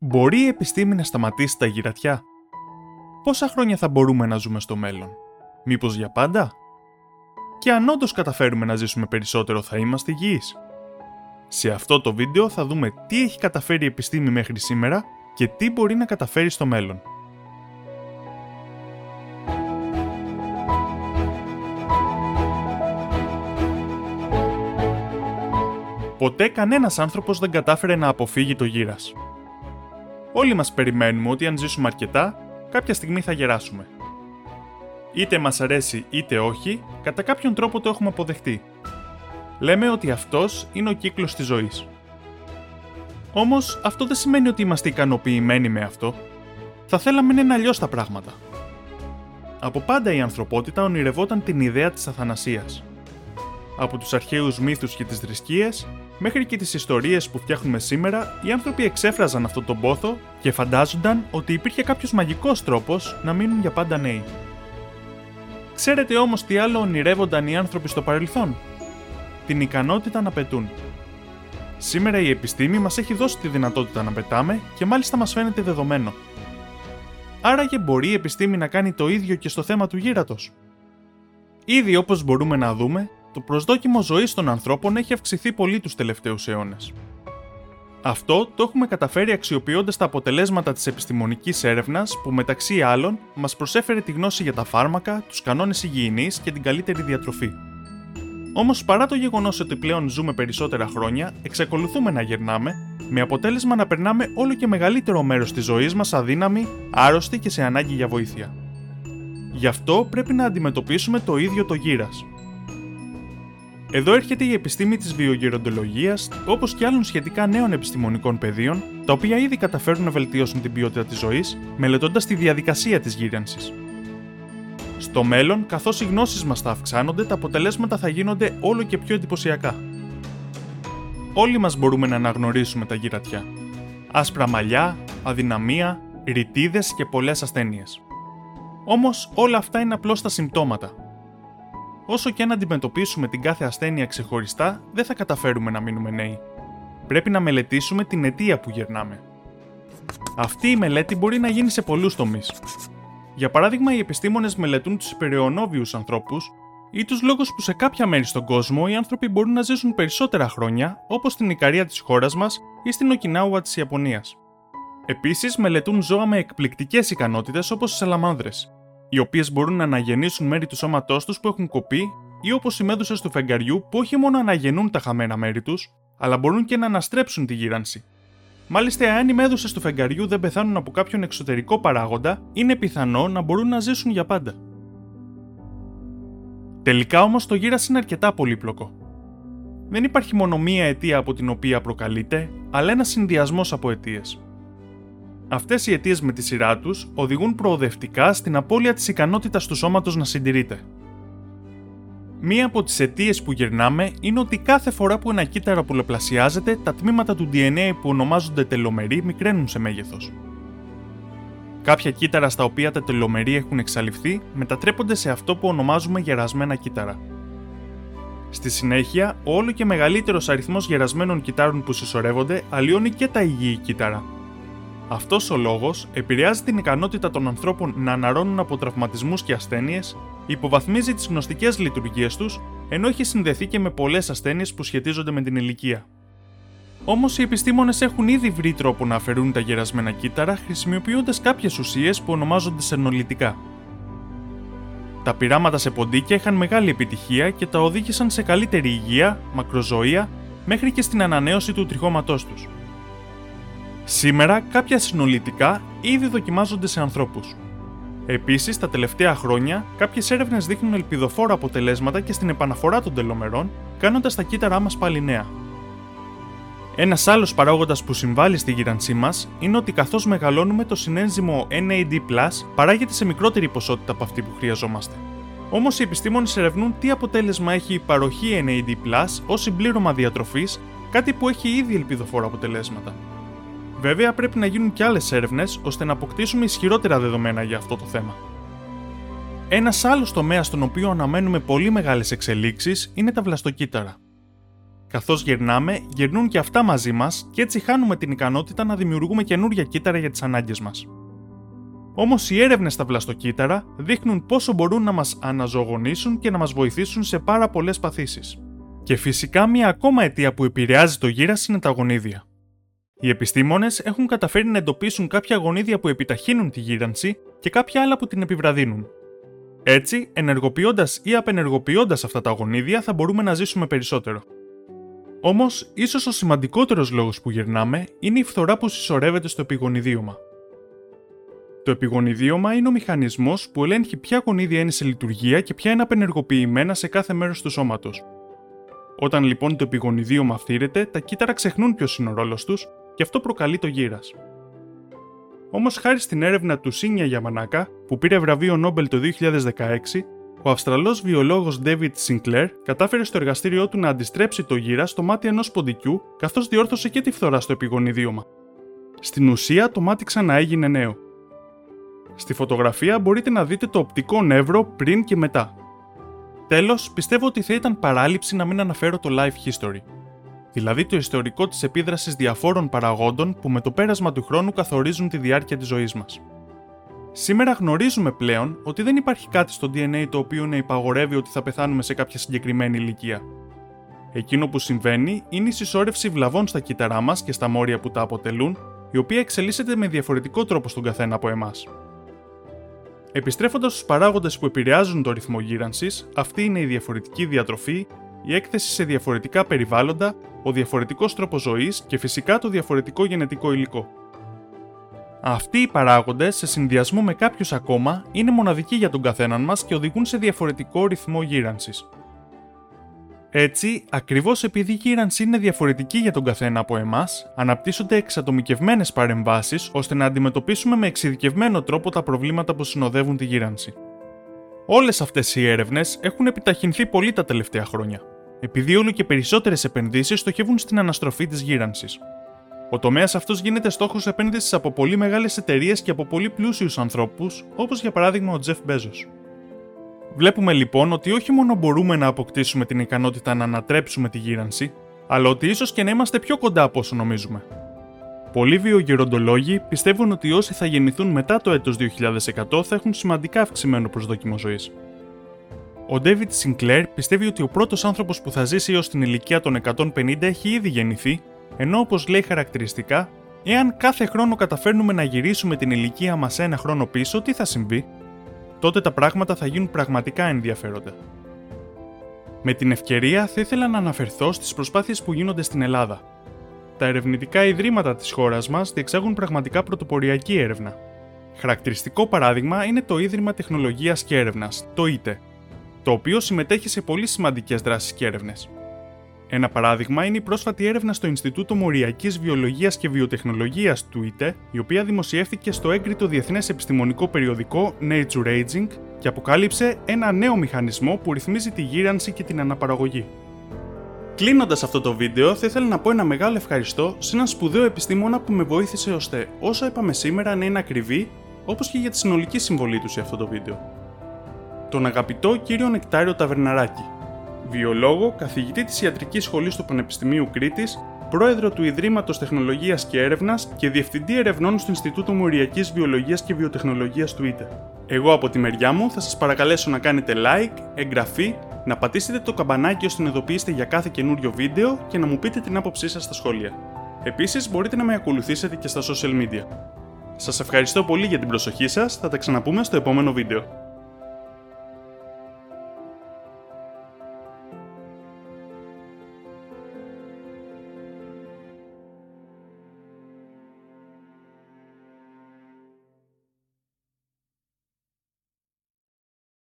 Μπορεί η επιστήμη να σταματήσει τα γυρατιά; Πόσα χρόνια θα μπορούμε να ζούμε στο μέλλον; Μήπως για πάντα; Και αν όντως καταφέρουμε να ζήσουμε περισσότερο θα είμαστε υγιείς; Σε αυτό το βίντεο θα δούμε τι έχει καταφέρει η επιστήμη μέχρι σήμερα και τι μπορεί να καταφέρει στο μέλλον. Ποτέ κανένας άνθρωπος δεν κατάφερε να αποφύγει το γύρας. Όλοι μας περιμένουμε ότι αν ζήσουμε αρκετά, κάποια στιγμή θα γεράσουμε. Είτε μας αρέσει είτε όχι, κατά κάποιον τρόπο το έχουμε αποδεχτεί. Λέμε ότι αυτός είναι ο κύκλος της ζωής. Όμως αυτό δεν σημαίνει ότι είμαστε ικανοποιημένοι με αυτό. Θα θέλαμε να είναι αλλιώς τα πράγματα. Από πάντα η ανθρωπότητα ονειρευόταν την ιδέα της αθανασίας. Από τους αρχαίους μύθους και τις θρησκείες, μέχρι και τις ιστορίες που φτιάχνουμε σήμερα, οι άνθρωποι εξέφραζαν αυτόν τον πόθο και φαντάζονταν ότι υπήρχε κάποιος μαγικός τρόπος να μείνουν για πάντα νέοι. Ξέρετε όμως τι άλλο ονειρεύονταν οι άνθρωποι στο παρελθόν; Την ικανότητα να πετούν. Σήμερα η επιστήμη μας έχει δώσει τη δυνατότητα να πετάμε και μάλιστα μας φαίνεται δεδομένο. Άραγε μπορεί η επιστήμη να κάνει το ίδιο και στο θέμα του γύρατος. Ήδη όπως μπορούμε να δούμε, το προσδόκιμο ζωής των ανθρώπων έχει αυξηθεί πολύ τους τελευταίους αιώνες. Αυτό το έχουμε καταφέρει αξιοποιώντας τα αποτελέσματα της επιστημονικής έρευνας που μεταξύ άλλων μας προσέφερε τη γνώση για τα φάρμακα, τους κανόνες υγιεινής και την καλύτερη διατροφή. Όμως παρά το γεγονός ότι πλέον ζούμε περισσότερα χρόνια, εξακολουθούμε να γερνάμε, με αποτέλεσμα να περνάμε όλο και μεγαλύτερο μέρος της ζωής μας αδύναμοι, άρρωστοι και σε ανάγκη για βοήθεια. Γι' αυτό πρέπει να αντιμετωπίσουμε το ίδιο το γύρας, εδώ έρχεται η επιστήμη της βιογεροντολογίας, όπως και άλλων σχετικά νέων επιστημονικών πεδίων, τα οποία ήδη καταφέρουν να βελτιώσουν την ποιότητα της ζωής, μελετώντας τη διαδικασία της γύρανσης. Στο μέλλον, καθώς οι γνώσεις μας θα αυξάνονται, τα αποτελέσματα θα γίνονται όλο και πιο εντυπωσιακά. Όλοι μας μπορούμε να αναγνωρίσουμε τα γυρατιά. Άσπρα μαλλιά, αδυναμία, ρητίδες και πολλές ασθένειες. Όμως όλα αυτά είναι απλώς τα συμπτώματα, όσο και αν αντιμετωπίσουμε την κάθε ασθένεια ξεχωριστά, δεν θα καταφέρουμε να μείνουμε νέοι. Πρέπει να μελετήσουμε την αιτία που γερνάμε. Αυτή η μελέτη μπορεί να γίνει σε πολλούς τομείς. Για παράδειγμα, οι επιστήμονες μελετούν τους υπεραιωνόβιου ανθρώπους ή τους λόγους που σε κάποια μέρη στον κόσμο οι άνθρωποι μπορούν να ζήσουν περισσότερα χρόνια, όπως στην Ικαρία της χώρας μας ή στην Οκινάουα της Ιαπωνίας. Επίσης, μελετούν ζώα με εκπληκτικές ικανότητες όπως οι σαλαμάνδρες, οι οποίες μπορούν να αναγεννήσουν μέρη του σώματός τους που έχουν κοπεί ή όπως οι μέδουσες του φεγγαριού που όχι μόνο αναγεννούν τα χαμένα μέρη τους, αλλά μπορούν και να αναστρέψουν τη γύρανση. Μάλιστα, εάν οι μέδουσες του φεγγαριού δεν πεθάνουν από κάποιον εξωτερικό παράγοντα, είναι πιθανό να μπορούν να ζήσουν για πάντα. Τελικά όμως το γύρας είναι αρκετά πολύπλοκο. Δεν υπάρχει μόνο μία αιτία από την οποία προκαλείται, αλλά ένα συνδυασμός από αιτίες. Αυτές οι αιτίες με τη σειρά τους οδηγούν προοδευτικά στην απώλεια της ικανότητας του σώματος να συντηρείται. Μία από τις αιτίες που γυρνάμε είναι ότι κάθε φορά που ένα κύτταρο πολλαπλασιάζεται, τα τμήματα του DNA που ονομάζονται τελομεροί μικραίνουν σε μέγεθος. Κάποια κύτταρα στα οποία τα τελομεροί έχουν εξαλειφθεί μετατρέπονται σε αυτό που ονομάζουμε γερασμένα κύτταρα. Στη συνέχεια, όλο και μεγαλύτερος αριθμός γερασμένων κυτάρων που συσσωρεύονται αλλοιώνει και τα υγιή κύτταρα, αυτός ο λόγος επηρεάζει την ικανότητα των ανθρώπων να αναρώνουν από τραυματισμούς και ασθένειες, υποβαθμίζει τις γνωστικές λειτουργίες τους, ενώ έχει συνδεθεί και με πολλές ασθένειες που σχετίζονται με την ηλικία. Όμως οι επιστήμονες έχουν ήδη βρει τρόπο να αφαιρούν τα γερασμένα κύτταρα χρησιμοποιώντας κάποιες ουσίες που ονομάζονται σερνολιτικά. Τα πειράματα σε ποντίκια είχαν μεγάλη επιτυχία και τα οδήγησαν σε καλύτερη υγεία, μακροζωία, μέχρι και στην ανανέωση του τριχώματός τους. Σήμερα, κάποια συνολιτικά ήδη δοκιμάζονται σε ανθρώπους. Επίσης, τα τελευταία χρόνια, κάποιες έρευνες δείχνουν ελπιδοφόρα αποτελέσματα και στην επαναφορά των τελομερών, κάνοντας τα κύτταρά μας πάλι νέα. Ένας άλλος παράγοντας που συμβάλλει στη γύρανσή μας είναι ότι καθώς μεγαλώνουμε, το συνένζυμο NAD παράγεται σε μικρότερη ποσότητα από αυτή που χρειαζόμαστε. Όμως οι επιστήμονες ερευνούν τι αποτέλεσμα έχει η παροχή NAD ως συμπλήρωμα διατροφής, κάτι που έχει ήδη ελπιδοφόρα αποτελέσματα. Βέβαια, πρέπει να γίνουν και άλλες έρευνες ώστε να αποκτήσουμε ισχυρότερα δεδομένα για αυτό το θέμα. Ένας άλλος τομέας στον οποίο αναμένουμε πολύ μεγάλες εξελίξεις είναι τα βλαστοκύτταρα. Καθώς γερνάμε, γερνούν και αυτά μαζί μας και έτσι χάνουμε την ικανότητα να δημιουργούμε καινούργια κύτταρα για τις ανάγκες μας. Όμως οι έρευνες στα βλαστοκύτταρα δείχνουν πόσο μπορούν να μας αναζωογονήσουν και να μας βοηθήσουν σε πάρα πολλές παθήσεις. Και φυσικά μια ακόμα αιτία που επηρεάζει το γύρα είναι τα γονίδια. Οι επιστήμονες έχουν καταφέρει να εντοπίσουν κάποια γονίδια που επιταχύνουν τη γύρανση και κάποια άλλα που την επιβραδύνουν. Έτσι, ενεργοποιώντας ή απενεργοποιώντας αυτά τα γονίδια, θα μπορούμε να ζήσουμε περισσότερο. Όμως, ίσως ο σημαντικότερος λόγος που γυρνάμε είναι η φθορά που συσσωρεύεται στο επιγονιδίωμα. Το επιγονιδίωμα είναι ο μηχανισμός που ελέγχει ποια γονίδια είναι σε λειτουργία και ποια είναι απενεργοποιημένα σε κάθε μέρος του σώματος. Όταν λοιπόν το επιγονιδίωμα φθήρεται, τα κύτταρα ξεχνούν ποιος είναι ο ρόλος τους και αυτό προκαλεί το γύρας. Όμως, χάρη στην έρευνα του Σίνια Γιαμανάκα, που πήρε βραβείο Νόμπελ το 2016, ο Αυστραλός βιολόγος David Sinclair κατάφερε στο εργαστήριό του να αντιστρέψει το γύρα στο μάτι ενός ποντικού, καθώς διόρθωσε και τη φθορά στο επιγονιδίωμα. Στην ουσία, το μάτι ξανά έγινε νέο. Στη φωτογραφία μπορείτε να δείτε το οπτικό νεύρο πριν και μετά. Τέλος, πιστεύω ότι θα ήταν παράληψη να μην αναφέρω το life history, δηλαδή το ιστορικό της επίδρασης διαφόρων παραγόντων που με το πέρασμα του χρόνου καθορίζουν τη διάρκεια της ζωής μας. Σήμερα γνωρίζουμε πλέον ότι δεν υπάρχει κάτι στο DNA το οποίο να υπαγορεύει ότι θα πεθάνουμε σε κάποια συγκεκριμένη ηλικία. Εκείνο που συμβαίνει είναι η συσσόρευση βλαβών στα κύτταρά μας και στα μόρια που τα αποτελούν, η οποία εξελίσσεται με διαφορετικό τρόπο στον καθένα από εμάς. Επιστρέφοντας στους παράγοντες που επηρεάζουν το ρυθμό γύρανσης, αυτή είναι η διαφορετική διατροφή, η έκθεση σε διαφορετικά περιβάλλοντα, ο διαφορετικός τρόπος ζωής και φυσικά το διαφορετικό γενετικό υλικό. Αυτοί οι παράγοντες, σε συνδυασμό με κάποιους ακόμα, είναι μοναδικοί για τον καθέναν μας και οδηγούν σε διαφορετικό ρυθμό γύρανσης. Έτσι, ακριβώς επειδή η γύρανση είναι διαφορετική για τον καθένα από εμάς, αναπτύσσονται εξατομικευμένες παρεμβάσεις ώστε να αντιμετωπίσουμε με εξειδικευμένο τρόπο τα προβλήματα που συνοδεύουν τη γύρανση. Όλες αυτές οι έρευνες έχουν επιταχυνθεί πολύ τα τελευταία χρόνια, επειδή όλο και περισσότερες επενδύσεις στοχεύουν στην αναστροφή της γύρανσης. Ο τομέας αυτός γίνεται στόχος επένδυσης από πολύ μεγάλες εταιρείες και από πολύ πλούσιους ανθρώπους, όπως για παράδειγμα ο Τζεφ Μπέζος. Βλέπουμε λοιπόν ότι όχι μόνο μπορούμε να αποκτήσουμε την ικανότητα να ανατρέψουμε τη γύρανση, αλλά ότι ίσως και να είμαστε πιο κοντά από όσο νομίζουμε. Πολλοί βιογεροντολόγοι πιστεύουν ότι όσοι θα γεννηθούν μετά το έτος 2100 θα έχουν σημαντικά αυξημένο προσδόκιμο ζωής. Ο David Sinclair πιστεύει ότι ο πρώτος άνθρωπος που θα ζήσει έως την ηλικία των 150 έχει ήδη γεννηθεί ενώ όπως λέει χαρακτηριστικά, εάν κάθε χρόνο καταφέρνουμε να γυρίσουμε την ηλικία μας ένα χρόνο πίσω, τι θα συμβεί, τότε τα πράγματα θα γίνουν πραγματικά ενδιαφέροντα. Με την ευκαιρία θα ήθελα να αναφερθώ στις προσπάθειες που γίνονται στην Ελλάδα. Τα ερευνητικά ιδρύματα της χώρας μας διεξάγουν πραγματικά πρωτοποριακή έρευνα. Χαρακτηριστικό παράδειγμα είναι το Ίδρυμα Τεχνολογίας και Έρευνας, το ΙΤΕ, το οποίο συμμετέχει σε πολύ σημαντικές δράσεις και έρευνες. Ένα παράδειγμα είναι η πρόσφατη έρευνα στο Ινστιτούτο Μοριακής Βιολογίας και Βιοτεχνολογίας του ΙΤΕ, η οποία δημοσιεύτηκε στο έγκριτο διεθνές επιστημονικό περιοδικό Nature Aging και αποκάλυψε ένα νέο μηχανισμό που ρυθμίζει τη γύρανση και την αναπαραγωγή. Κλείνοντας αυτό το βίντεο, θα ήθελα να πω ένα μεγάλο ευχαριστώ σε έναν σπουδαίο επιστήμονα που με βοήθησε ώστε όσο είπαμε σήμερα να είναι ακριβή, όπως και για τη συνολική συμβολή του σε αυτό το βίντεο. Τον αγαπητό κύριο Νεκτάριο Ταβερναράκη, βιολόγο, καθηγητή της Ιατρικής Σχολής του Πανεπιστημίου Κρήτης, πρόεδρο του Ιδρύματος Τεχνολογίας και Έρευνας και διευθυντή ερευνών στο Ινστιτούτο Μοριακής Βιολογίας και Βιοτεχνολογίας του ΙΤΕ. Εγώ από τη μεριά μου θα σας παρακαλέσω να κάνετε like, εγγραφή, να πατήσετε το καμπανάκι ώστε να ειδοποιήσετε για κάθε καινούριο βίντεο και να μου πείτε την άποψή σας στα σχόλια. Επίσης μπορείτε να με ακολουθήσετε και στα social media. Σας ευχαριστώ πολύ για την προσοχή σας, θα τα ξαναπούμε στο επόμενο βίντεο.